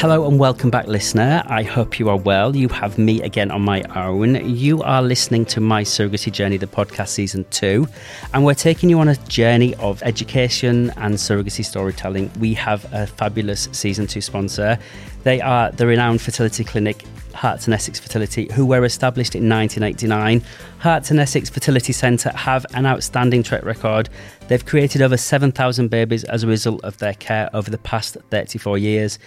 Hello and welcome back, listener. I hope you are well. You have me again on my own. You are listening to My Surrogacy Journey, the podcast season two, and we're taking you on a journey of education and surrogacy storytelling. We have a fabulous season two sponsor. They are the renowned fertility clinic Herts and Essex Fertility, who were established in 1989. Herts and Essex Fertility Centre have an outstanding track record. They've created over 7,000 babies as a result of their care over the past 34 years.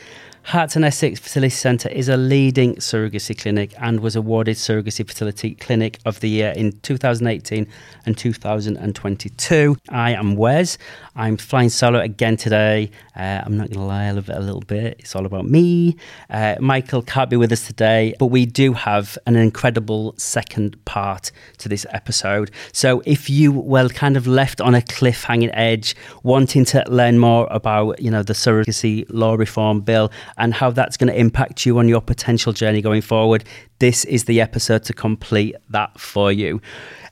Herts and Essex Fertility Centre is a leading surrogacy clinic and was awarded Surrogacy Fertility Clinic of the Year in 2018 and 2022. I am Wes. I'm flying solo again today. Uh, I'm not going to lie, I love it a little bit. It's all about me. Uh, Michael can't be with us today, but we do have an incredible second part to this episode. So if you were kind of left on a cliffhanging edge, wanting to learn more about, you know, the surrogacy law reform bill and how that's going to impact you on your potential journey going forward, this is the episode to complete that for you.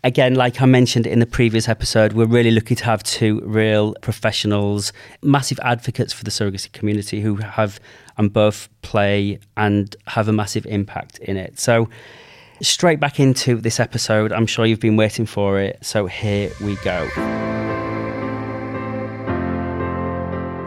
Again, like I mentioned in the previous episode, we're really lucky to have two real professionals, massive advocates for the surrogacy community who have and both play and have a massive impact in it. So, straight back into this episode. I'm sure you've been waiting for it. So, here we go.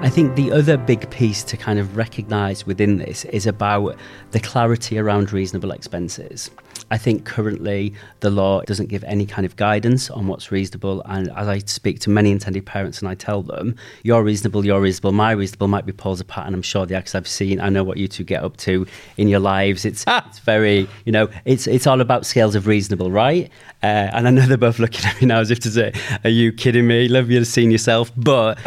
I think the other big piece to kind of recognize within this is about the clarity around reasonable expenses. I think currently the law doesn't give any kind of guidance on what's reasonable. And as I speak to many intended parents and I tell them, you're reasonable, you're reasonable, my reasonable might be poles apart. And I'm sure the acts I've seen, I know what you two get up to in your lives. It's, it's very, you know, it's, it's all about scales of reasonable, right? Uh, and I know they're both looking at me now as if to say, are you kidding me? Love you to see yourself. But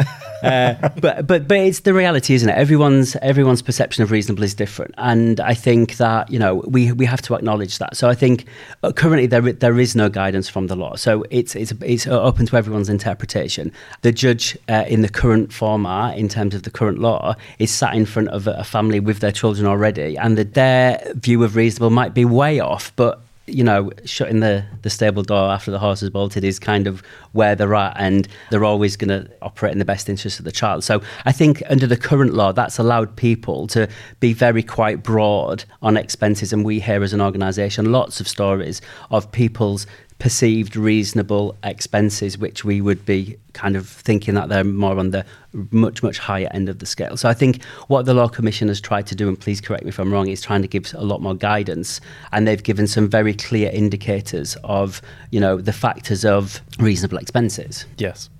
uh, but but but it's the reality, isn't it? Everyone's everyone's perception of reasonable is different, and I think that you know we we have to acknowledge that. So I think uh, currently there there is no guidance from the law, so it's it's it's open to everyone's interpretation. The judge uh, in the current format, in terms of the current law, is sat in front of a family with their children already, and the, their view of reasonable might be way off, but you know, shutting the, the stable door after the horse has bolted is kind of where they're at, and they're always going to operate in the best interest of the child. So I think under the current law, that's allowed people to be very quite broad on expenses. And we hear as an organisation lots of stories of people's perceived reasonable expenses, which we would be kind of thinking that they're more on the much, much higher end of the scale. So I think what the Law Commission has tried to do, and please correct me if I'm wrong, is trying to give a lot more guidance. And they've given some very clear indicators of, you know, the factors of reasonable expenses. Yes.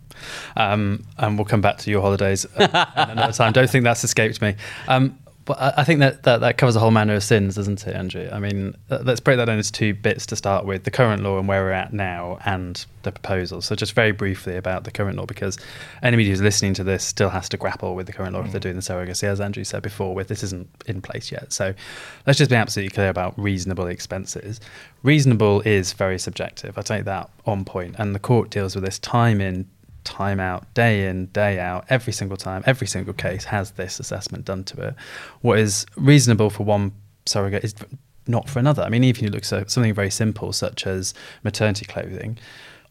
Um, and we'll come back to your holidays another time. Don't think that's escaped me. Um, but I think that, that, that covers a whole manner of sins, doesn't it, Andrew? I mean, let's break that down into two bits to start with the current law and where we're at now, and the proposal. So, just very briefly about the current law, because anybody who's listening to this still has to grapple with the current law mm. if they're mm. doing the surrogacy, as Andrew said before, with this isn't in place yet. So, let's just be absolutely clear about reasonable expenses. Reasonable is very subjective. I take that on point, and the court deals with this time in, time out, day in, day out, every single time, every single case has this assessment done to it. What is reasonable for one surrogate is not for another. I mean, even if you look at something very simple, such as maternity clothing,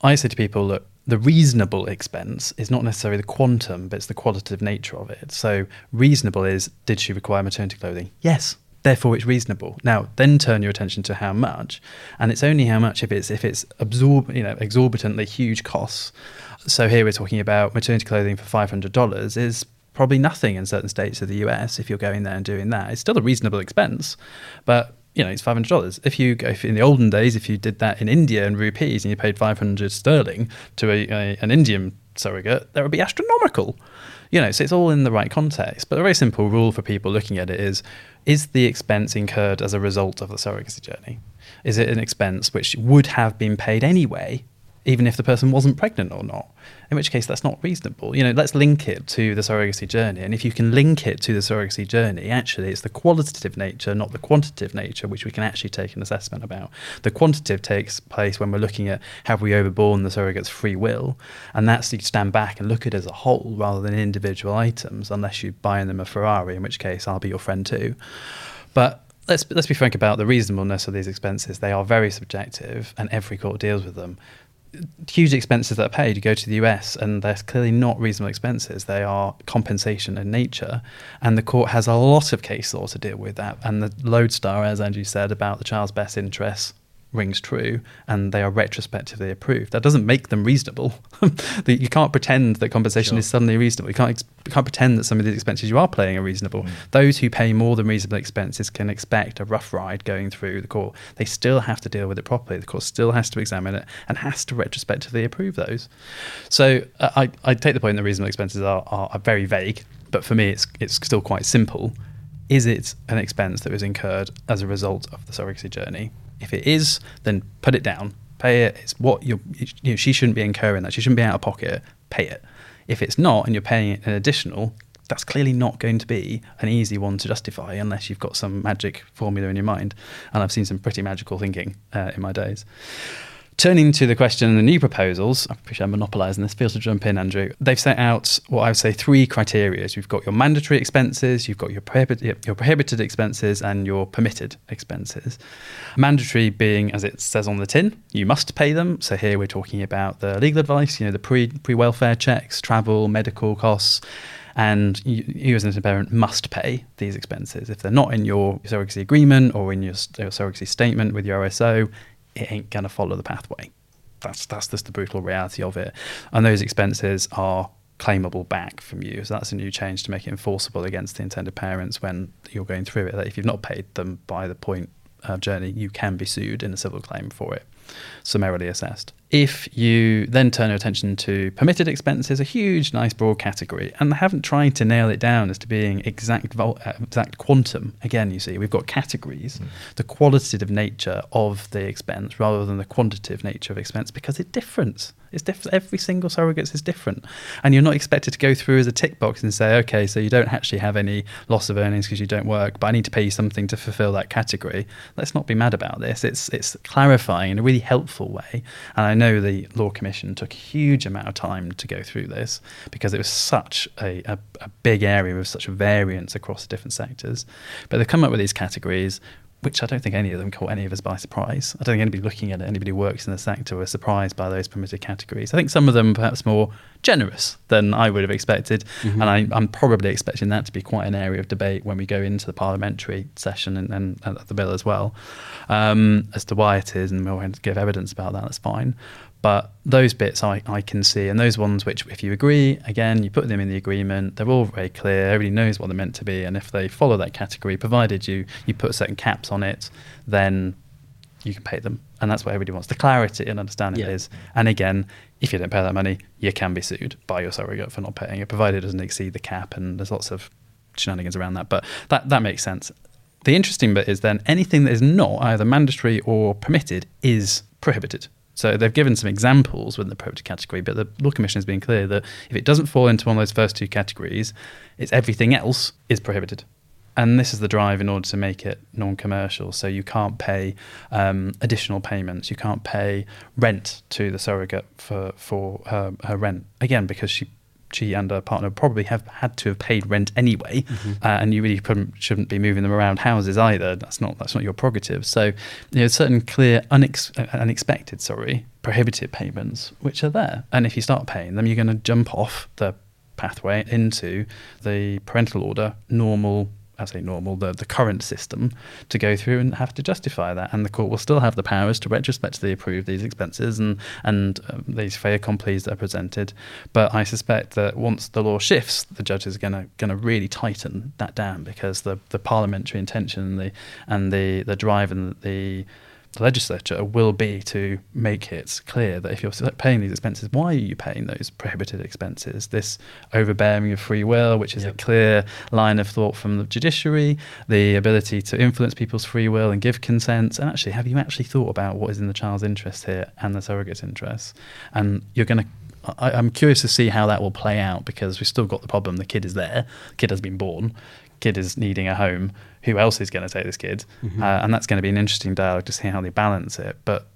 I say to people, look, the reasonable expense is not necessarily the quantum, but it's the qualitative nature of it. So, reasonable is did she require maternity clothing? Yes therefore it's reasonable. Now, then turn your attention to how much, and it's only how much if it's if it's absorb you know exorbitantly huge costs. So here we're talking about maternity clothing for five hundred dollars is probably nothing in certain states of the US if you're going there and doing that. It's still a reasonable expense, but you know, it's five hundred dollars. If you go if in the olden days, if you did that in India in rupees and you paid five hundred sterling to a, a, an Indian surrogate, that would be astronomical. You know, so it's all in the right context. But a very simple rule for people looking at it is is the expense incurred as a result of the surrogacy journey? Is it an expense which would have been paid anyway, even if the person wasn't pregnant or not? In which case that's not reasonable. You know, let's link it to the surrogacy journey. And if you can link it to the surrogacy journey, actually it's the qualitative nature, not the quantitative nature, which we can actually take an assessment about. The quantitative takes place when we're looking at have we overborne the surrogate's free will, and that's you stand back and look at it as a whole rather than individual items, unless you're buying them a Ferrari, in which case I'll be your friend too. But let's let's be frank about the reasonableness of these expenses. They are very subjective, and every court deals with them huge expenses that are paid. Go to the US, and they're clearly not reasonable expenses. They are compensation in nature, and the court has a lot of case law to deal with that. And the lodestar, as Andrew said, about the child's best interests rings true and they are retrospectively approved. That doesn't make them reasonable. you can't pretend that compensation sure. is suddenly reasonable. You can't, you can't pretend that some of these expenses you are paying are reasonable. Mm. Those who pay more than reasonable expenses can expect a rough ride going through the court. They still have to deal with it properly. The court still has to examine it and has to retrospectively approve those. So uh, I, I take the point that reasonable expenses are, are, are very vague, but for me it's, it's still quite simple. Is it an expense that was incurred as a result of the surrogacy journey? If it is, then put it down. Pay it. It's what you're, you know, she shouldn't be incurring that. She shouldn't be out of pocket. Pay it. If it's not, and you're paying it an additional, that's clearly not going to be an easy one to justify unless you've got some magic formula in your mind. And I've seen some pretty magical thinking uh, in my days. Turning to the question and the new proposals, I appreciate I'm monopolising this. Feel to jump in, Andrew. They've set out what I would say three criteria. You've got your mandatory expenses, you've got your, prohibit- your prohibited expenses, and your permitted expenses. Mandatory being, as it says on the tin, you must pay them. So here we're talking about the legal advice, you know, the pre pre welfare checks, travel, medical costs and you, you, as an parent must pay these expenses. If they're not in your surrogacy agreement or in your, your surrogacy statement with your RSO, it ain't going to follow the pathway. That's that's just the brutal reality of it. And those expenses are claimable back from you. So that's a new change to make it enforceable against the intended parents when you're going through it. That if you've not paid them by the point of journey, you can be sued in a civil claim for it summarily assessed. If you then turn your attention to permitted expenses, a huge, nice, broad category, and they haven't tried to nail it down as to being exact vol- uh, exact quantum. Again, you see, we've got categories, mm. the qualitative nature of the expense rather than the quantitative nature of expense because it differs. It's different. Every single surrogate is different, and you're not expected to go through as a tick box and say, okay, so you don't actually have any loss of earnings because you don't work, but I need to pay you something to fulfil that category. Let's not be mad about this. It's it's clarifying in a really helpful way, and I know the Law Commission took a huge amount of time to go through this because it was such a, a, a big area with such a variance across the different sectors. But they've come up with these categories which I don't think any of them caught any of us by surprise. I don't think anybody looking at it, anybody who works in the sector, were surprised by those permitted categories. I think some of them perhaps more generous than I would have expected, mm-hmm. and I, am probably expecting that to be quite an area of debate when we go into the parliamentary session and, and, and the bill as well, um, as to why it is, and we'll give evidence about that. That's fine. But those bits I, I can see, and those ones which, if you agree, again, you put them in the agreement, they're all very clear, everybody knows what they're meant to be. And if they follow that category, provided you, you put certain caps on it, then you can pay them. And that's what everybody wants. The clarity and understanding yeah. is. And again, if you don't pay that money, you can be sued by your surrogate for not paying it, provided it doesn't exceed the cap. And there's lots of shenanigans around that. But that, that makes sense. The interesting bit is then anything that is not either mandatory or permitted is prohibited. So they've given some examples within the property category, but the Law Commission has been clear that if it doesn't fall into one of those first two categories, it's everything else is prohibited. And this is the drive in order to make it non-commercial. So you can't pay um, additional payments. You can't pay rent to the surrogate for for her, her rent again because she she and her partner probably have had to have paid rent anyway, mm-hmm. uh, and you really shouldn't be moving them around houses either. That's not that's not your prerogative. So, you know, certain clear, unex- uh, unexpected, sorry, prohibitive payments which are there, and if you start paying them, you're going to jump off the pathway into the parental order normal I say normal, the, the current system to go through and have to justify that. And the court will still have the powers to retrospectively approve these expenses and, and um, these fait accomplis that are presented. But I suspect that once the law shifts, the judges are going to really tighten that down because the, the parliamentary intention and the, and the, the drive and the legislature will be to make it clear that if you're paying these expenses, why are you paying those prohibited expenses? This overbearing of free will, which is yep. a clear line of thought from the judiciary, the ability to influence people's free will and give consent. And actually, have you actually thought about what is in the child's interest here and the surrogate's interest? And you're going to I, am curious to see how that will play out because we've still got the problem the kid is there, the kid has been born, kid is needing a home who else is going to take this kid? Mm-hmm. Uh, and that's going to be an interesting dialogue to see how they balance it. But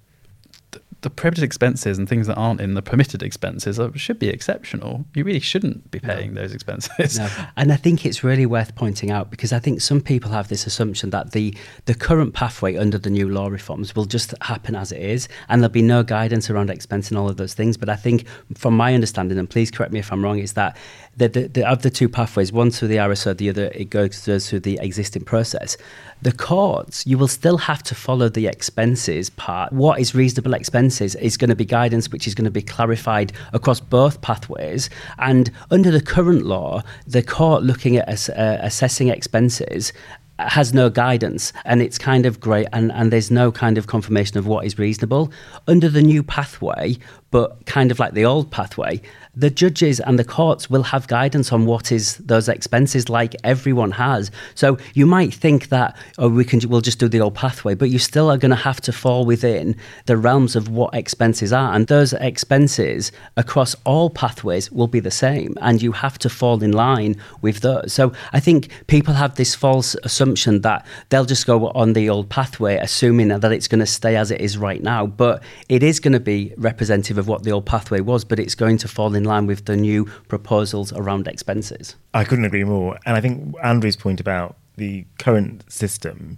the prohibited expenses and things that aren't in the permitted expenses are, should be exceptional. You really shouldn't be paying no. those expenses. No. And I think it's really worth pointing out because I think some people have this assumption that the the current pathway under the new law reforms will just happen as it is, and there'll be no guidance around expense and all of those things. But I think, from my understanding, and please correct me if I'm wrong, is that the, the, the of the two pathways, one through the RSO, the other it goes through the existing process. The courts, you will still have to follow the expenses part. What is reasonable is going to be guidance which is going to be clarified across both pathways. And under the current law, the court looking at uh, assessing expenses has no guidance and it's kind of great and, and there's no kind of confirmation of what is reasonable. Under the new pathway, but kind of like the old pathway, the judges and the courts will have guidance on what is those expenses like everyone has. So you might think that oh we can we'll just do the old pathway, but you still are going to have to fall within the realms of what expenses are, and those expenses across all pathways will be the same, and you have to fall in line with those. So I think people have this false assumption that they'll just go on the old pathway, assuming that it's going to stay as it is right now, but it is going to be representative of what the old pathway was, but it's going to fall in line with the new proposals around expenses. I couldn't agree more. And I think Andrew's point about the current system,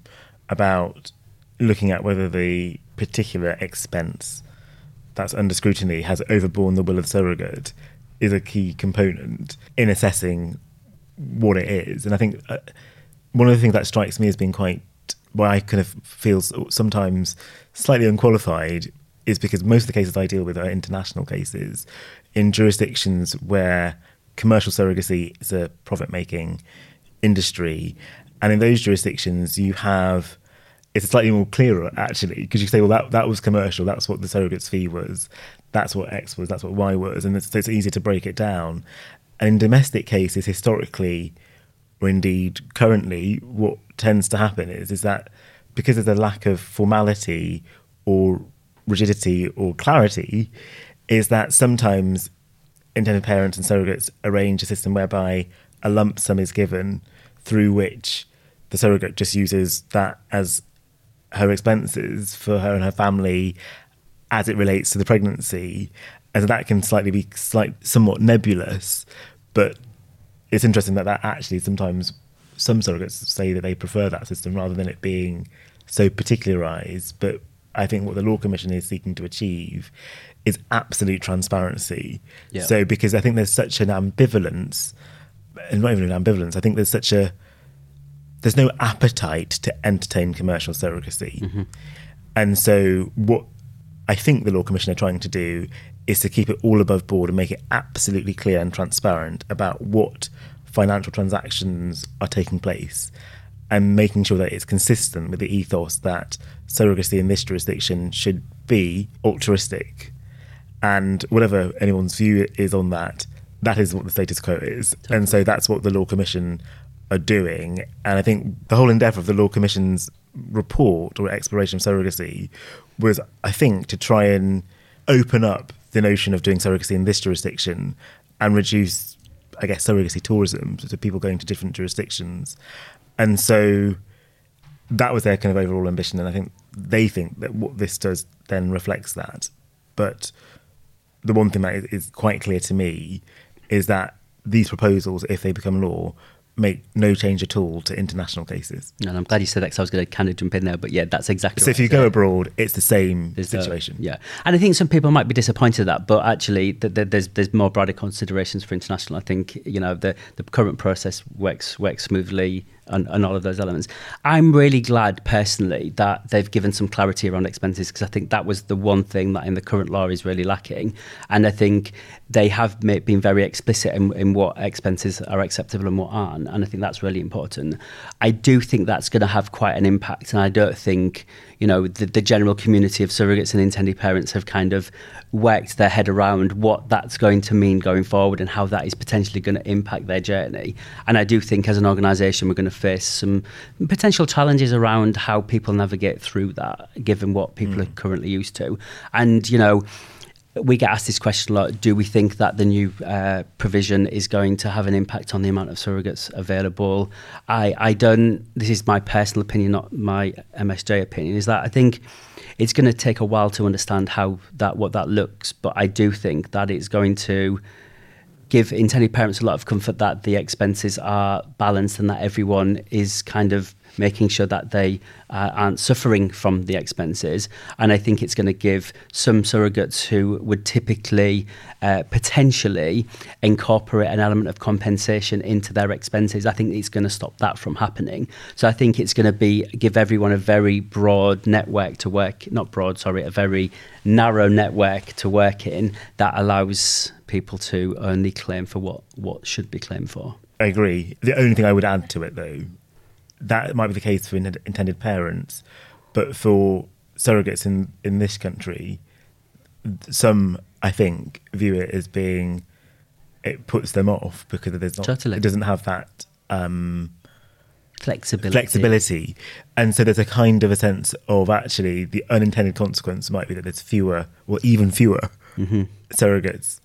about looking at whether the particular expense that's under scrutiny has overborne the will of surrogate, is a key component in assessing what it is. And I think uh, one of the things that strikes me as being quite, why I kind of feel sometimes slightly unqualified is because most of the cases I deal with are international cases in jurisdictions where commercial surrogacy is a profit making industry. And in those jurisdictions, you have it's slightly more clearer actually because you say, well, that that was commercial. That's what the surrogate's fee was. That's what X was. That's what Y was, and it's, it's easier to break it down. And in domestic cases, historically, or indeed currently, what tends to happen is is that because of the lack of formality or rigidity or clarity is that sometimes intended parents and surrogates arrange a system whereby a lump sum is given through which the surrogate just uses that as her expenses for her and her family as it relates to the pregnancy. And that can slightly be slight, somewhat nebulous, but it's interesting that that actually sometimes some surrogates say that they prefer that system rather than it being so particularized. But I think what the Law Commission is seeking to achieve is absolute transparency. Yeah. So because I think there's such an ambivalence, and not even an ambivalence, I think there's such a there's no appetite to entertain commercial surrogacy. Mm-hmm. And so what I think the Law Commission are trying to do is to keep it all above board and make it absolutely clear and transparent about what financial transactions are taking place and making sure that it's consistent with the ethos that surrogacy in this jurisdiction should be altruistic. And whatever anyone's view is on that, that is what the status quo is. Totally. And so that's what the Law Commission are doing. And I think the whole endeavour of the Law Commission's report or exploration of surrogacy was, I think, to try and open up the notion of doing surrogacy in this jurisdiction and reduce, I guess, surrogacy tourism, so people going to different jurisdictions. And so that was their kind of overall ambition. And I think they think that what this does then reflects that. But the one thing that is quite clear to me is that these proposals, if they become law, make no change at all to international cases. And I'm glad you said that because I was going to kind of jump in there. But yeah, that's exactly. So if you go abroad, it's the same there's uh, situation. yeah, and I think some people might be disappointed at that, but actually, the, the, there's there's more broader considerations for international. I think you know the the current process works works smoothly and, and all of those elements. I'm really glad personally that they've given some clarity around expenses because I think that was the one thing that in the current law is really lacking. And I think they have made, been very explicit in, in what expenses are acceptable and what aren't. And I think that's really important. I do think that's going to have quite an impact. And I don't think you know, the, the general community of surrogates and intended parents have kind of worked their head around what that's going to mean going forward and how that is potentially going to impact their journey. And I do think as an organisation, we're going to face some potential challenges around how people navigate through that, given what people mm. are currently used to. And, you know, we get asked this question a lot. Do we think that the new uh, provision is going to have an impact on the amount of surrogates available? I, I don't. This is my personal opinion, not my MSJ opinion. Is that I think it's going to take a while to understand how that what that looks, but I do think that it's going to give intended parents a lot of comfort that the expenses are balanced and that everyone is kind of making sure that they uh, aren't suffering from the expenses. And I think it's going to give some surrogates who would typically uh, potentially incorporate an element of compensation into their expenses. I think it's going to stop that from happening. So I think it's going to be give everyone a very broad network to work, not broad, sorry, a very narrow network to work in that allows people to only claim for what, what should be claimed for. I agree. The only thing I would add to it, though, that might be the case for intended parents, but for surrogates in, in this country, some I think view it as being it puts them off because there's not totally. it doesn't have that um, flexibility. flexibility, and so there's a kind of a sense of actually the unintended consequence might be that there's fewer or even fewer mm-hmm. surrogates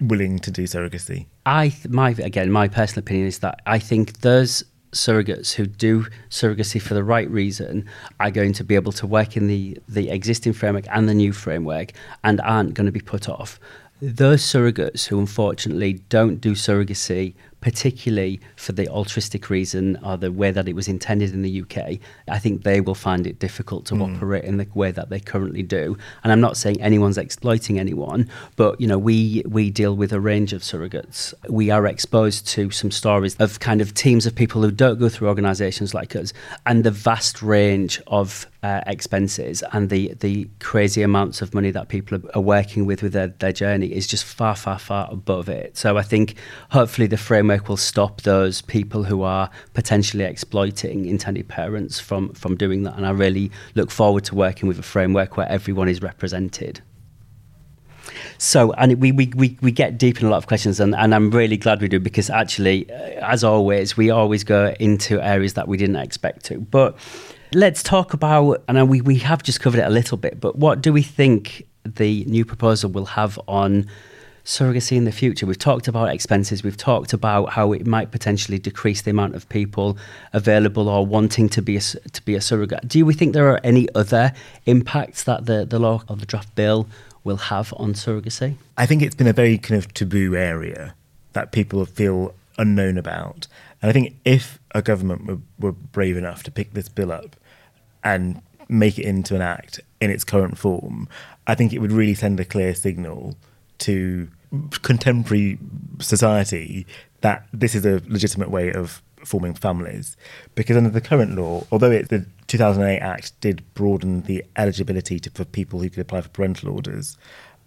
willing to do surrogacy. I my again my personal opinion is that I think those surrogates who do surrogacy for the right reason are going to be able to work in the, the existing framework and the new framework and aren't going to be put off. Those surrogates who unfortunately don't do surrogacy particularly for the altruistic reason or the way that it was intended in the UK, I think they will find it difficult to mm. operate in the way that they currently do. And I'm not saying anyone's exploiting anyone, but you know, we we deal with a range of surrogates. We are exposed to some stories of kind of teams of people who don't go through organisations like us, and the vast range of uh, expenses and the the crazy amounts of money that people are, working with with their, their journey is just far far far above it. So I think hopefully the framework framework will stop those people who are potentially exploiting intended parents from, from doing that. And I really look forward to working with a framework where everyone is represented. So, and we, we, we, we get deep in a lot of questions, and, and I'm really glad we do because actually, uh, as always, we always go into areas that we didn't expect to. But let's talk about, and we, we have just covered it a little bit, but what do we think the new proposal will have on surrogacy in the future. We've talked about expenses, we've talked about how it might potentially decrease the amount of people available or wanting to be a, to be a surrogate. Do we think there are any other impacts that the, the law or the draft bill will have on surrogacy? I think it's been a very kind of taboo area that people feel unknown about. And I think if a government were, were brave enough to pick this bill up and make it into an act in its current form, I think it would really send a clear signal to contemporary society that this is a legitimate way of forming families. Because under the current law, although it, the 2008 Act did broaden the eligibility to, for people who could apply for parental orders,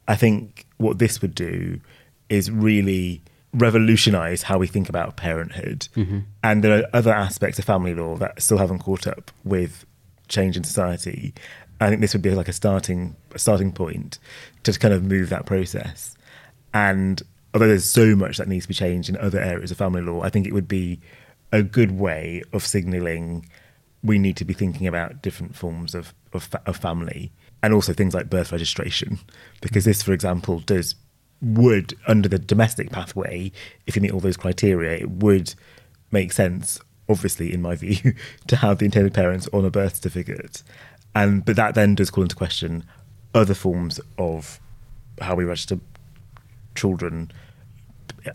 I think what this would do is really revolutionize how we think about parenthood. Mm-hmm. And there are other aspects of family law that still haven't caught up with change in society. I think this would be like a starting a starting point to kind of move that process. And although there's so much that needs to be changed in other areas of family law, I think it would be a good way of signalling we need to be thinking about different forms of, of, of family and also things like birth registration, because this, for example, does would under the domestic pathway, if you meet all those criteria, it would make sense, obviously, in my view, to have the intended parents on a birth certificate. And but that then does call into question other forms of how we register children,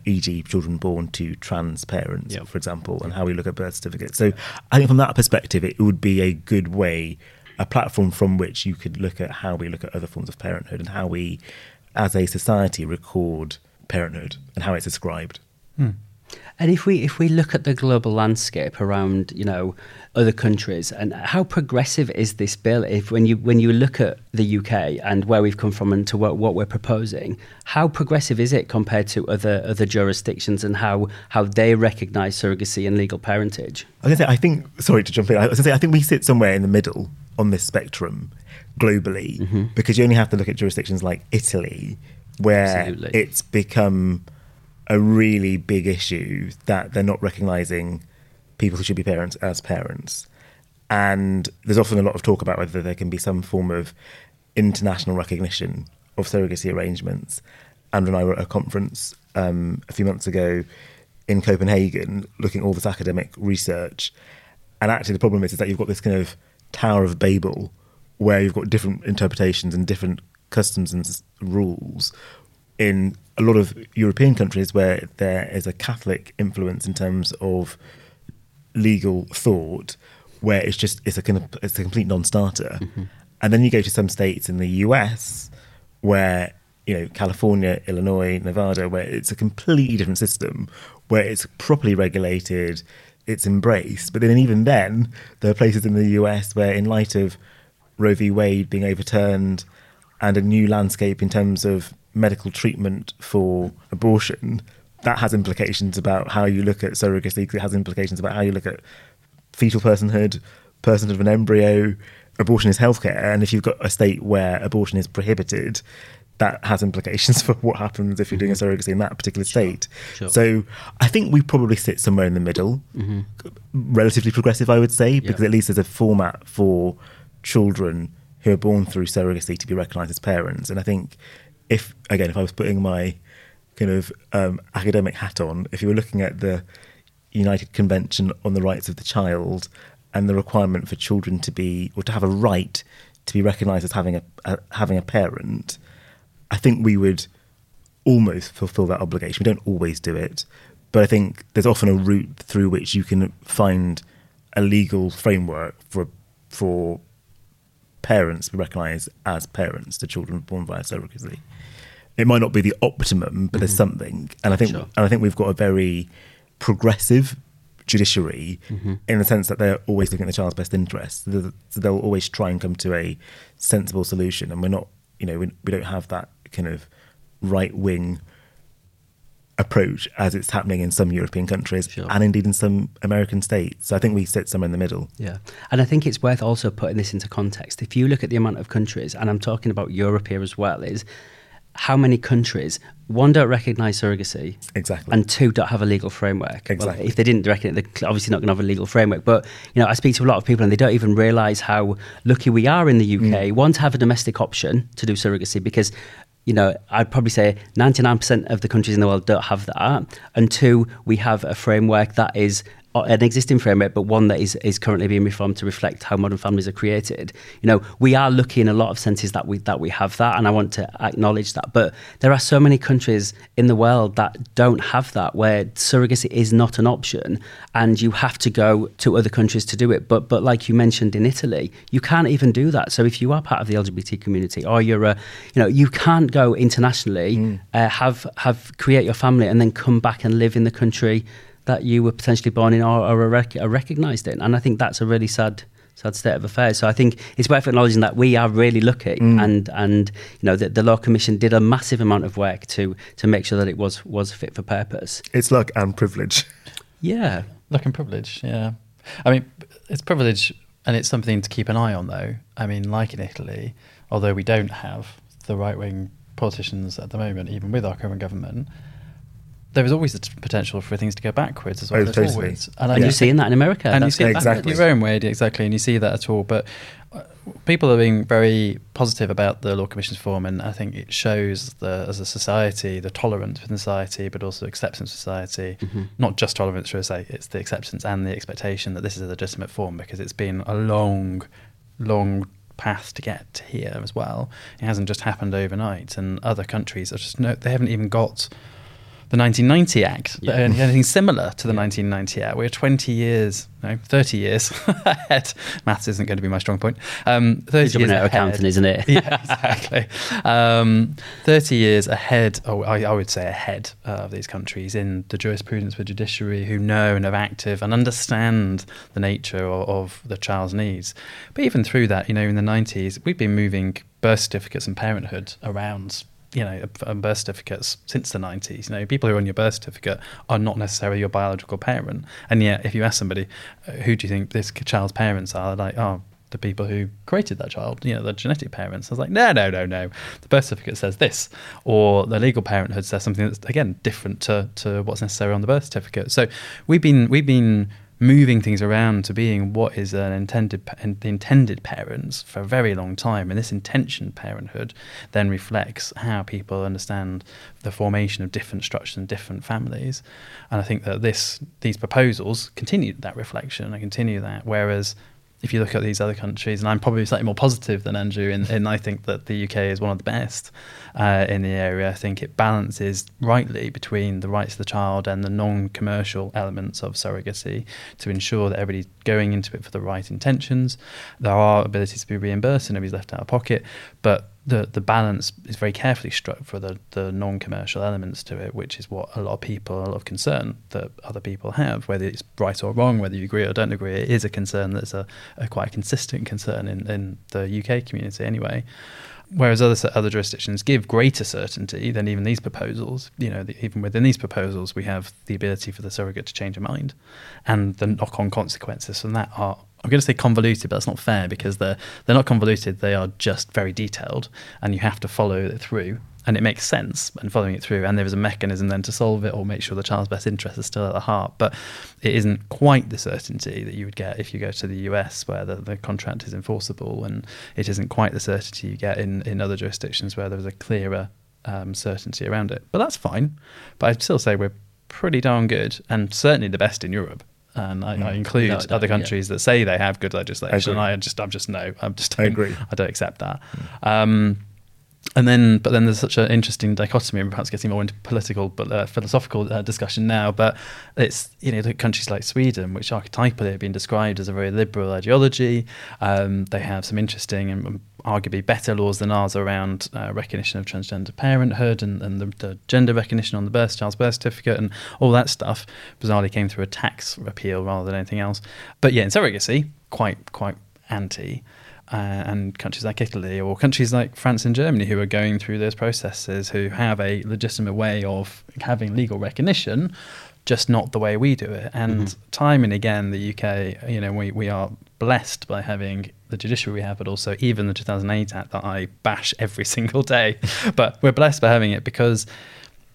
e.g., children born to trans parents, yep. for example, and how we look at birth certificates. So I think from that perspective, it would be a good way, a platform from which you could look at how we look at other forms of parenthood and how we, as a society, record parenthood and how it's described. Hmm. And if we if we look at the global landscape around, you know, other countries and how progressive is this bill if when you when you look at the UK and where we've come from and to what, what we're proposing, how progressive is it compared to other other jurisdictions and how how they recognise surrogacy and legal parentage? I, say, I think sorry to jump in. I was going to say I think we sit somewhere in the middle on this spectrum globally mm-hmm. because you only have to look at jurisdictions like Italy where Absolutely. it's become a really big issue that they're not recognizing people who should be parents as parents. And there's often a lot of talk about whether there can be some form of international recognition of surrogacy arrangements. And I were at a conference um, a few months ago in Copenhagen looking at all this academic research. And actually, the problem is, is that you've got this kind of Tower of Babel where you've got different interpretations and different customs and rules in a lot of European countries where there is a Catholic influence in terms of legal thought, where it's just it's a it's a complete non-starter, mm-hmm. and then you go to some states in the U.S. where you know California, Illinois, Nevada, where it's a completely different system, where it's properly regulated, it's embraced. But then even then, there are places in the U.S. where, in light of Roe v. Wade being overturned and a new landscape in terms of medical treatment for abortion, that has implications about how you look at surrogacy. 'cause It has implications about how you look at fetal personhood, personhood of an embryo. Abortion is healthcare, and if you've got a state where abortion is prohibited, that has implications for what happens if you're doing a mm-hmm. surrogacy in that particular state. Sure. So I think we probably sit somewhere in the middle, mm-hmm. relatively progressive, I would say, because Yeah. at least there's a format for children who are born through surrogacy to be recognised as parents. And I think if, again, if I was putting my kind of um, academic hat on, if you were looking at the United Convention on the Rights of the Child and the requirement for children to be, or to have a right to be recognised as having a, a having a parent, I think we would almost fulfill that obligation. We don't always do it, but I think there's often a route through which you can find a legal framework for for parents to be recognised as parents to children born via surrogacy. It might not be the optimum, but there's mm-hmm. something, and I think Sure. and I think we've got a very progressive judiciary mm-hmm. in the sense that they're always looking at the child's best interests. So they'll always try and come to a sensible solution, and we're not, you know, we, we don't have that kind of right wing approach as it's happening in some European countries Sure. and indeed in some American states. So I think we sit somewhere in the middle. Yeah. And I think it's worth also putting this into context. If you look at the amount of countries, and I'm talking about Europe here as well, is how many countries, one, don't recognise surrogacy, Exactly. and two, don't have a legal framework. Well, Exactly. if they didn't reckon it, they're obviously not going to have a legal framework. But, you know, I speak to a lot of people and they don't even realise how lucky we are in the UK, mm. one, to have a domestic option to do surrogacy because you know, I'd probably say 99% of the countries in the world don't have that. And two, we have a framework that is an existing framework, but one that is, is currently being reformed to reflect how modern families are created. You know, we are lucky in a lot of senses that we that we have that, and I want to acknowledge that. But there are so many countries in the world that don't have that, where surrogacy is not an option, and you have to go to other countries to do it. But but like you mentioned in Italy, you can't even do that. So if you are part of the LGBT community, or you're a, you know, you can't go internationally, uh, have have create your family, and then come back and live in the country that you were potentially born in or, or are, rec- are recognised in. And I think that's a really sad sad state of affairs. So I think it's worth acknowledging that we are really lucky, mm. and and you know the, the law commission did a massive amount of work to to make sure that it was was fit for purpose. It's luck and privilege. Yeah, Luck and privilege, yeah. I mean, it's privilege and it's something to keep an eye on, though. I mean, like in Italy, although we don't have the right wing politicians at the moment, even with our current government, there is always the potential for things to go backwards as well. Oh, There's totally. always. And, and do you're seeing that in America. and you see going it Exactly. your own way, exactly, and you see that at all. But uh, people are being very positive about the Law Commission's form, and I think it shows the as a society the tolerance within society, but also acceptance of society. Mm-hmm. Not just tolerance, should I say? It's the acceptance and the expectation that this is a legitimate form because it's been a long, long path to get to here as well. It hasn't just happened overnight, and other countries are just no, they haven't even got the 1990 Act, Yeah. anything similar to the 1990 Act. We're 20 years, no, 30 years ahead. Maths isn't going to be my strong point. Um, 30 You're years jumping out of ahead. accounting, isn't it? yeah, exactly. Um, 30 years ahead, oh, I, I would say ahead uh, of these countries in the jurisprudence the judiciary who know and are active and understand the nature of, of the child's needs. But even through that, you know, in the 90s, we've been moving birth certificates and parenthood around you know, um, birth certificates since the 90s. You know, people who are on your birth certificate are not necessarily your biological parent. And yet, if you ask somebody, uh, who do you think this child's parents are? They're like, oh, the people who created that child, you know, the genetic parents. I was like, no, no, no, no. The birth certificate says this, or the legal parenthood says something that's again different to, to what's necessary on the birth certificate. So we've been we've been moving things around to being what is an intended the intended parents for a very long time, and this intention parenthood then reflects how people understand the formation of different structures and different families. And I think that this these proposals continue that reflection and continue that, whereas if you look at these other countries, and I'm probably slightly more positive than Andrew, and I think that the UK is one of the best uh, in the area. I think it balances rightly between the rights of the child and the non-commercial elements of surrogacy to ensure that everybody's going into it for the right intentions. There are abilities to be reimbursed and nobody's left out of pocket, but the the balance is very carefully struck for the, the non-commercial elements to it, which is what a lot of people, a lot of concern that other people have, whether it's right or wrong, whether you agree or don't agree, it is a concern that's a, a quite consistent concern in, in the UK community anyway. Whereas other other jurisdictions give greater certainty than even these proposals. You know, the, even within these proposals, we have the ability for the surrogate to change a mind, and the knock-on consequences from that are I'm going to say convoluted, but that's not fair because they're they're not convoluted. They are just very detailed, and you have to follow it through. And it makes sense and following it through, and there is a mechanism then to solve it or make sure the child's best interest is still at the heart. But it isn't quite the certainty that you would get if you go to the US, where the, the contract is enforceable, and it isn't quite the certainty you get in, in other jurisdictions where there's a clearer um, certainty around it. But that's fine. But I'd still say we're pretty darn good, and certainly the best in Europe and I, mm. I include no, other countries yeah. that say they have good legislation. I, I just, I'm just no, I'm just, I agree. I don't accept that. Mm. Um, and then, but then there's such an interesting dichotomy, and perhaps getting more into political but uh, philosophical uh, discussion now. But it's you know countries like Sweden, which archetypally have been described as a very liberal ideology. Um, they have some interesting and arguably better laws than ours around uh, recognition of transgender parenthood and, and the, the, gender recognition on the birth child's birth certificate and all that stuff. Bizarrely came through a tax repeal rather than anything else. But yeah, in surrogacy, quite quite anti uh, and countries like Italy or countries like France and Germany who are going through those processes, who have a legitimate way of having legal recognition, just not the way we do it. And mm-hmm. time and again, the UK, you know, we, we are blessed by having the judiciary we have, but also even the 2008 Act that I bash every single day. but we're blessed by having it because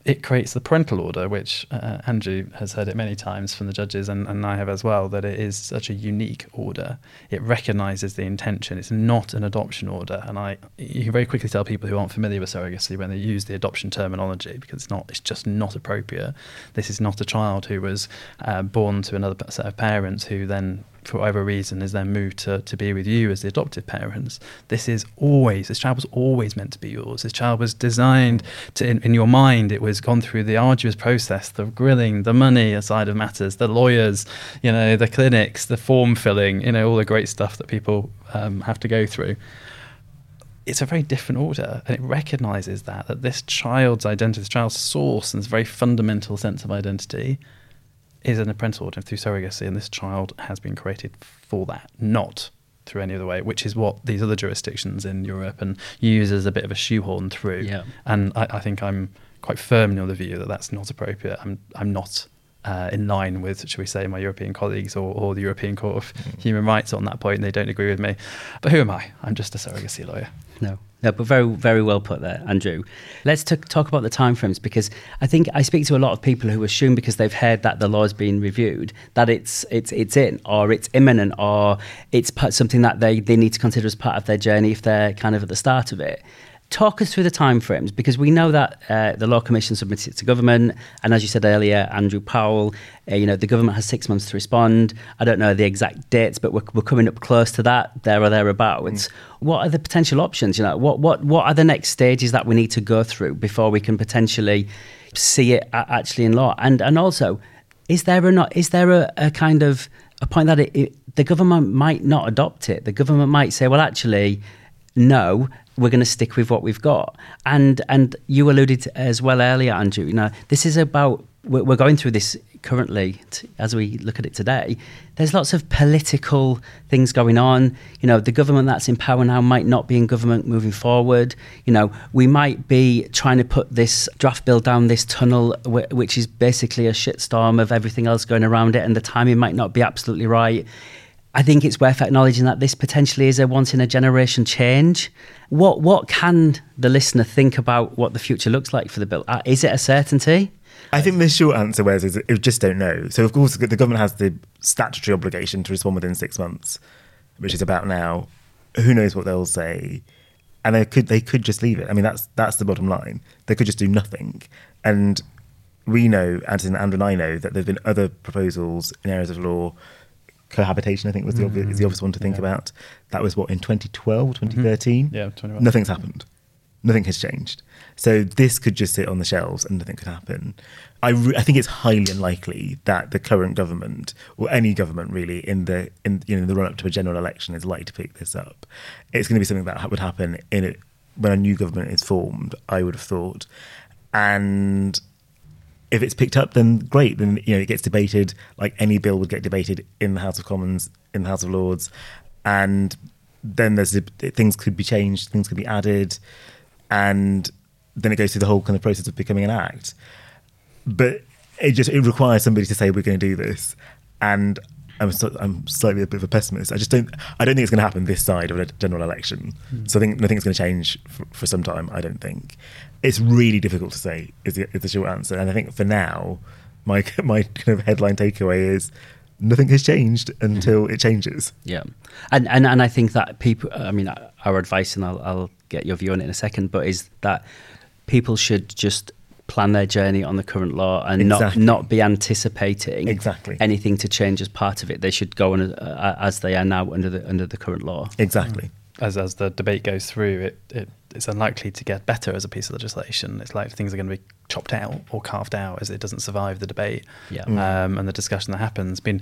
it creates the parental order, which uh, Andrew has heard it many times from the judges, and, and I have as well, that it is such a unique order. It recognises the intention. It's not an adoption order, and I you can very quickly tell people who aren't familiar with surrogacy when they use the adoption terminology because it's not. It's just not appropriate. This is not a child who was uh, born to another set of parents who then for whatever reason, is then moved to, to be with you as the adoptive parents. This is always, this child was always meant to be yours. This child was designed to, in, in your mind, it was gone through the arduous process, the grilling, the money side of matters, the lawyers, you know, the clinics, the form filling, you know, all the great stuff that people um, have to go through. It's a very different order, and it recognizes that, that this child's identity, this child's source, and this very fundamental sense of identity is an parental order through surrogacy, and this child has been created for that, not through any other way, which is what these other jurisdictions in Europe and use as a bit of a shoehorn through. Yeah. And I, I think I'm quite firmly on the view that that's not appropriate. I'm I'm not uh, in line with, shall we say, my European colleagues or, or the European Court of mm. Human Rights on that point. They don't agree with me. But who am I? I'm just a surrogacy lawyer. No. No, but very, very well put there, Andrew. Let's t- talk about the timeframes because I think I speak to a lot of people who assume because they've heard that the law has been reviewed that it's it's it's in or it's imminent or it's something that they, they need to consider as part of their journey if they're kind of at the start of it talk us through the timeframes because we know that uh, the Law Commission submitted it to government, and as you said earlier, Andrew Powell, uh, you know, the government has six months to respond. I don't know the exact dates, but we're, we're coming up close to that, there or thereabouts. Mm. What are the potential options? You know, what what what are the next stages that we need to go through before we can potentially see it actually in law? And and also, is there a not is there a, a kind of a point that it, it, the government might not adopt it? The government might say, well, actually no, we're going to stick with what we've got. And and you alluded as well earlier, Andrew. You know, this is about we're going through this currently as we look at it today. There's lots of political things going on. You know, the government that's in power now might not be in government moving forward. You know, we might be trying to put this draft bill down this tunnel, which is basically a shitstorm of everything else going around it, and the timing might not be absolutely right I think it's worth acknowledging that this potentially is a once in a generation change. What what can the listener think about what the future looks like for the bill? Uh, is it a certainty? I think the short answer, Wes, is we just don't know. So, of course, the government has the statutory obligation to respond within six months, which is about now. Who knows what they'll say? And they could they could just leave it. I mean, that's that's the bottom line. They could just do nothing. And we know, Andrew and I know, that there have been other proposals in areas of law. Cohabitation, I think, was the, obvious, is the mm. obvious one to think yeah. about. That was what in 2012, 2013. Yeah, 21. Nothing's happened. Nothing has changed. So this could just sit on the shelves and nothing could happen. I, re- I think it's highly unlikely that the current government or any government really in the in you know the run up to a general election is likely to pick this up. It's going to be something that would happen in it when a new government is formed. I would have thought, and if it's picked up, then great. Then you know it gets debated like any bill would get debated in the House of Commons, in the House of Lords, and then there's things could be changed, things could be added, and then it goes through the whole kind of process of becoming an act. But it just it requires somebody to say we're going to do this, and I'm so, I'm slightly a bit of a pessimist. I just don't I don't think it's going to happen this side of a general election. Hmm. So I think nothing's going to change for, for some time. I don't think it's really difficult to say. Is the, is the short answer? And I think for now, my my kind of headline takeaway is nothing has changed until it changes. Yeah, and and and I think that people. I mean, our advice, and I'll, I'll get your view on it in a second, but is that people should just plan their journey on the current law and Exactly. not not be anticipating Exactly. anything to change as part of it. They should go on uh, as they are now under the under the current law. Exactly. As as the debate goes through, it, it it's unlikely to get better as a piece of legislation. It's like things are going to be chopped out or carved out as it doesn't survive the debate Yeah. Mm. um, and the discussion that happens. Been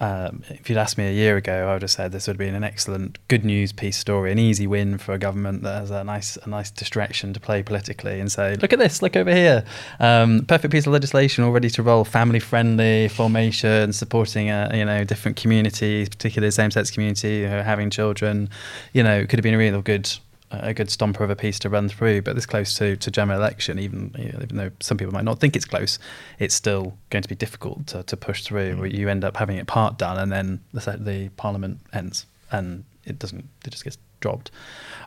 um, if you'd asked me a year ago, I would have said this would have been an excellent, good news piece story, an easy win for a government that has a nice, a nice distraction to play politically and say, look at this, look over here, um, perfect piece of legislation, all ready to roll, family-friendly formation, supporting, uh, you know, different communities, particularly the same-sex community, having children. You know, it could have been a real good a good stomper of a piece to run through. But this close to, to general election, even you know, even though some people might not think it's close, it's still going to be difficult to, to push through. Where you end up having it part done, and then the the parliament ends, and it doesn't. It just gets dropped.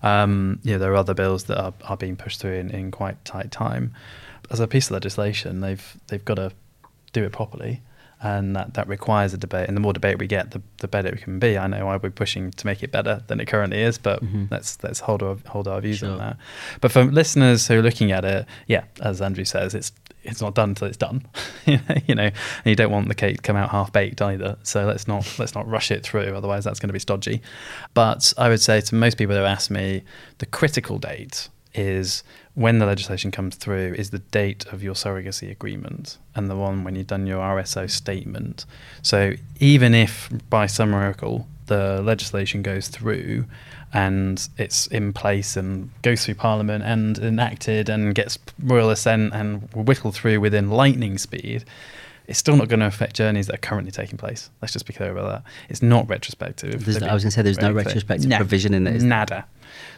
Um, you know, there are other bills that are, are being pushed through in, in quite tight time. As a piece of legislation, they've they've got to do it properly and that, that requires a debate. And the more debate we get, the, the better it can be. I know I'll be pushing to make it better than it currently is, but Mhm. let's let's hold our hold our views Sure. on that. But for listeners who are looking at it, yeah, as Andrew says, it's it's not done until it's done. you know, and you don't want the cake to come out half baked either. So let's not let's not rush it through, otherwise that's going to be stodgy. But I would say to most people who ask me, the critical date is when the legislation comes through is the date of your surrogacy agreement and the one when you've done your RSO statement. So even if by some miracle the legislation goes through and it's in place and goes through Parliament and enacted and gets royal assent and whittled through within lightning speed, it's still not going to affect journeys that are currently taking place. Let's just be clear about that. It's not retrospective. I was going to say there's no retrospective No, provision in it. is there? Nada.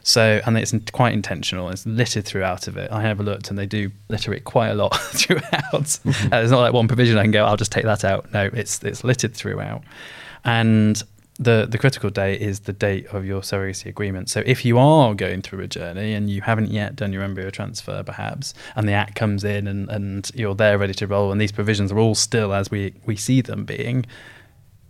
So, and it's quite intentional. It's littered throughout of it. I have looked, and they do litter it quite a lot throughout. Mm-hmm. Uh, it's not like one provision I can go. I'll just take that out. No, it's it's littered throughout, and the the critical date is the date of your surrogacy agreement. So, if you are going through a journey and you haven't yet done your embryo transfer, perhaps, and the act comes in and and you're there ready to roll, and these provisions are all still as we we see them being,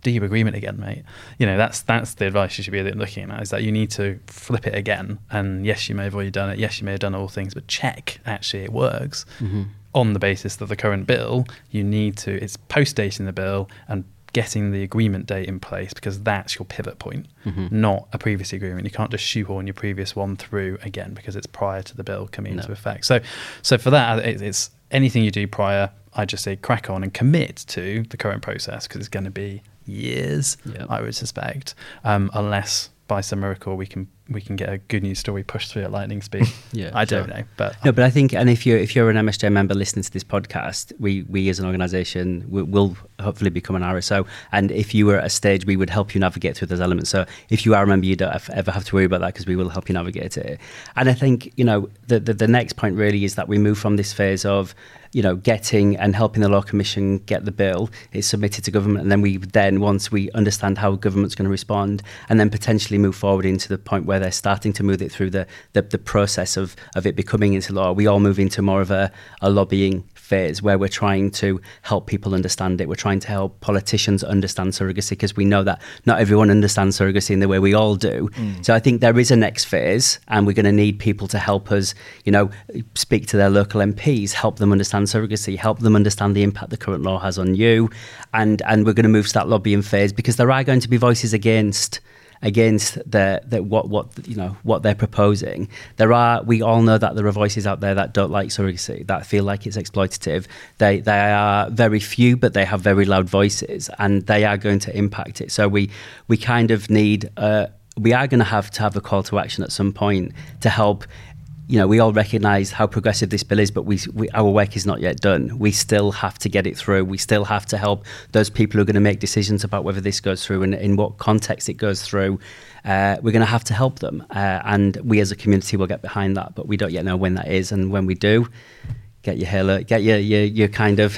do your agreement again, mate. You know, that's that's the advice you should be looking at is that you need to flip it again. And yes, you may have already done it. Yes, you may have done all things, but check actually it works Mhm. on the basis of the current bill. You need to it's post dating the bill and getting the agreement date in place because that's your pivot point, Mhm. not a previous agreement. You can't just shoehorn your previous one through again because it's prior to the bill coming No. into effect. So, so for that, it, it's anything you do prior. I just say crack on and commit to the current process because it's going to be years, Yeah. I would suspect, um, unless by some miracle we can we can get a good news story pushed through at lightning speed. Yeah, I don't sure. know, but No, but I think, and if you're if you're an MSJ member listening to this podcast, we we as an organisation will, will hopefully become an RSO, and if you were at a stage, we would help you navigate through those elements. So if you are a member, you don't have, ever have to worry about that because we will help you navigate it. And I think you know the, the the next point really is that we move from this phase of you know getting and helping the law commission get the bill it's submitted to government and then we then once we understand how government's going to respond and then potentially move forward into the point where they're starting to move it through the the, the process of of it becoming into law we all move into more of a, a lobbying phase where we're trying to help people understand it. We're trying to help politicians understand surrogacy because we know that not everyone understands surrogacy in the way we all do. Mm. So i think there is a next phase and we're going to need people to help us you know speak to their local MPs help them understand surrogacy help them understand the impact the current law has on you and and we're going to move to that lobbying phase because there are going to be voices against against the, the what what you know what they're proposing. There are we all know that there are voices out there that don't like surrogacy that feel like it's exploitative. They they are very few but they have very loud voices and they are going to impact it. So we we kind of need uh, we are going to have to have a call to action at some point to help you know, we all recognise how progressive this bill is, but we, we, our work is not yet done. We still have to get it through. We still have to help those people who are going to make decisions about whether this goes through and in what context it goes through. Uh, we're going to have to help them, uh, and we as a community will get behind that. But we don't yet know when that is, and when we do, get your halo, get your your, your kind of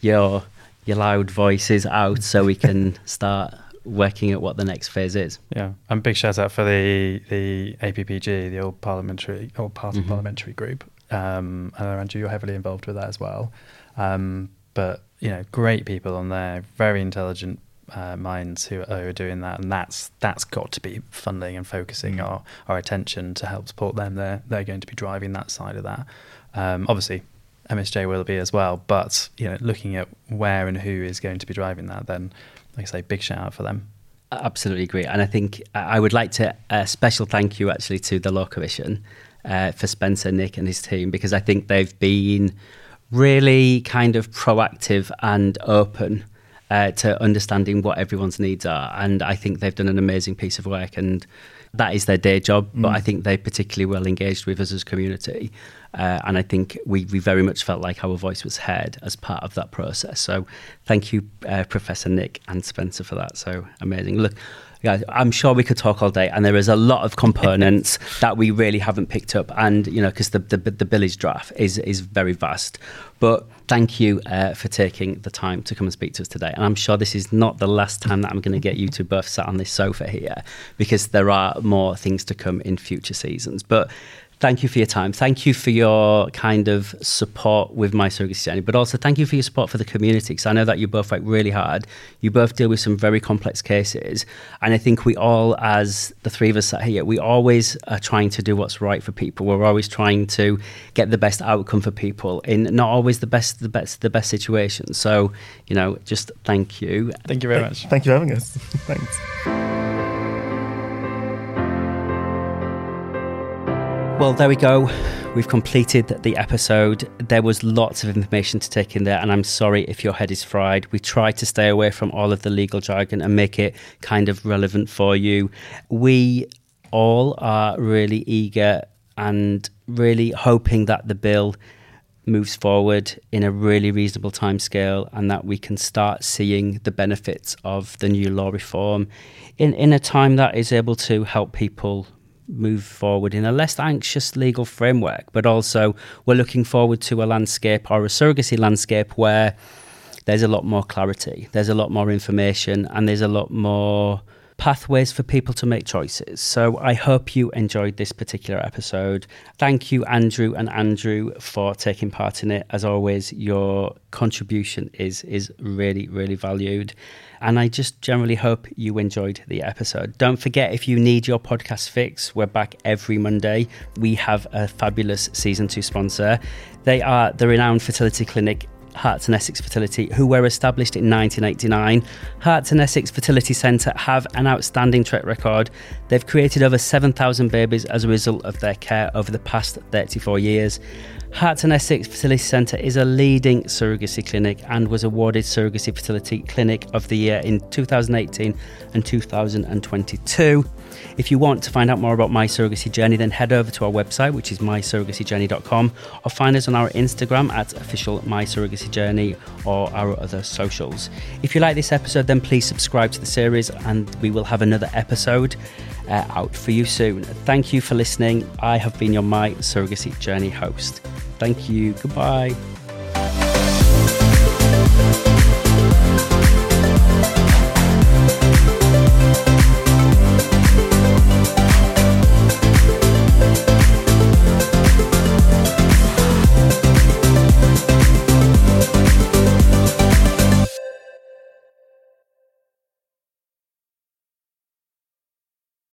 your your loud voices out, so we can start working at what the next phase is. Yeah, and big shout out for the the APPG, the old parliamentary old party Mhm. parliamentary group. Um, I know Andrew, you're heavily involved with that as well. Um, but you know, great people on there, very intelligent uh, minds who are doing that, and that's that's got to be funding and focusing Mm. our our attention to help support them. They're they're going to be driving that side of that. Um, obviously. MSJ will be as well, but you know, looking at where and who is going to be driving that, then, like I say, big shout out for them. Absolutely agree. And I think I would like to a special thank you actually to the Law Commission uh, for Spencer, Nick, and his team because I think they've been really kind of proactive and open uh, to understanding what everyone's needs are. And I think they've done an amazing piece of work. And that is their day job, but Mm. I think they're particularly well engaged with us as a community. Uh, and I think we, we very much felt like our voice was heard as part of that process. So thank you, uh, Professor Nick and Spencer, for that. So amazing. Look, yeah, I'm sure we could talk all day, and there is a lot of components that we really haven't picked up. And you know, because the, the the Billy's draft is is very vast. But thank you uh, for taking the time to come and speak to us today. And I'm sure this is not the last time that I'm going to get you two both sat on this sofa here, because there are more things to come in future seasons. But thank you for your time. Thank you for your kind of support with my surrogacy journey, but also thank you for your support for the community because I know that you both work really hard. You both deal with some very complex cases. And I think we all, as the three of us sat here, we always are trying to do what's right for people. We're always trying to get the best outcome for people in not always the best, the best, the best situation. So, you know, just thank you. Thank you very Thank- much. Thank you for having us. Thanks. Well, there we go. We've completed the episode. There was lots of information to take in there, and I'm sorry if your head is fried. We tried to stay away from all of the legal jargon and make it kind of relevant for you. We all are really eager and really hoping that the bill moves forward in a really reasonable timescale and that we can start seeing the benefits of the new law reform in, in a time that is able to help people move forward in a less anxious legal framework. But also, we're looking forward to a landscape or a surrogacy landscape where there's a lot more clarity, there's a lot more information, and there's a lot more pathways for people to make choices. So I hope you enjoyed this particular episode. Thank you, Andrew and Andrew, for taking part in it. As always, your contribution is is really, really valued. And I just generally hope you enjoyed the episode. Don't forget if you need your podcast fix, we're back every Monday. We have a fabulous season two sponsor. They are the renowned fertility clinic Herts and Essex Fertility, who were established in 1989. Herts and Essex Fertility Centre have an outstanding track record. They've created over 7,000 babies as a result of their care over the past 34 years. Herts and Essex Fertility Centre is a leading surrogacy clinic and was awarded Surrogacy Fertility Clinic of the Year in 2018 and 2022. If you want to find out more about my surrogacy journey, then head over to our website, which is mysurrogacyjourney.com, or find us on our Instagram at official my surrogacy journey or our other socials. If you like this episode, then please subscribe to the series, and we will have another episode uh, out for you soon. Thank you for listening. I have been your My Surrogacy Journey host. Thank you. Goodbye.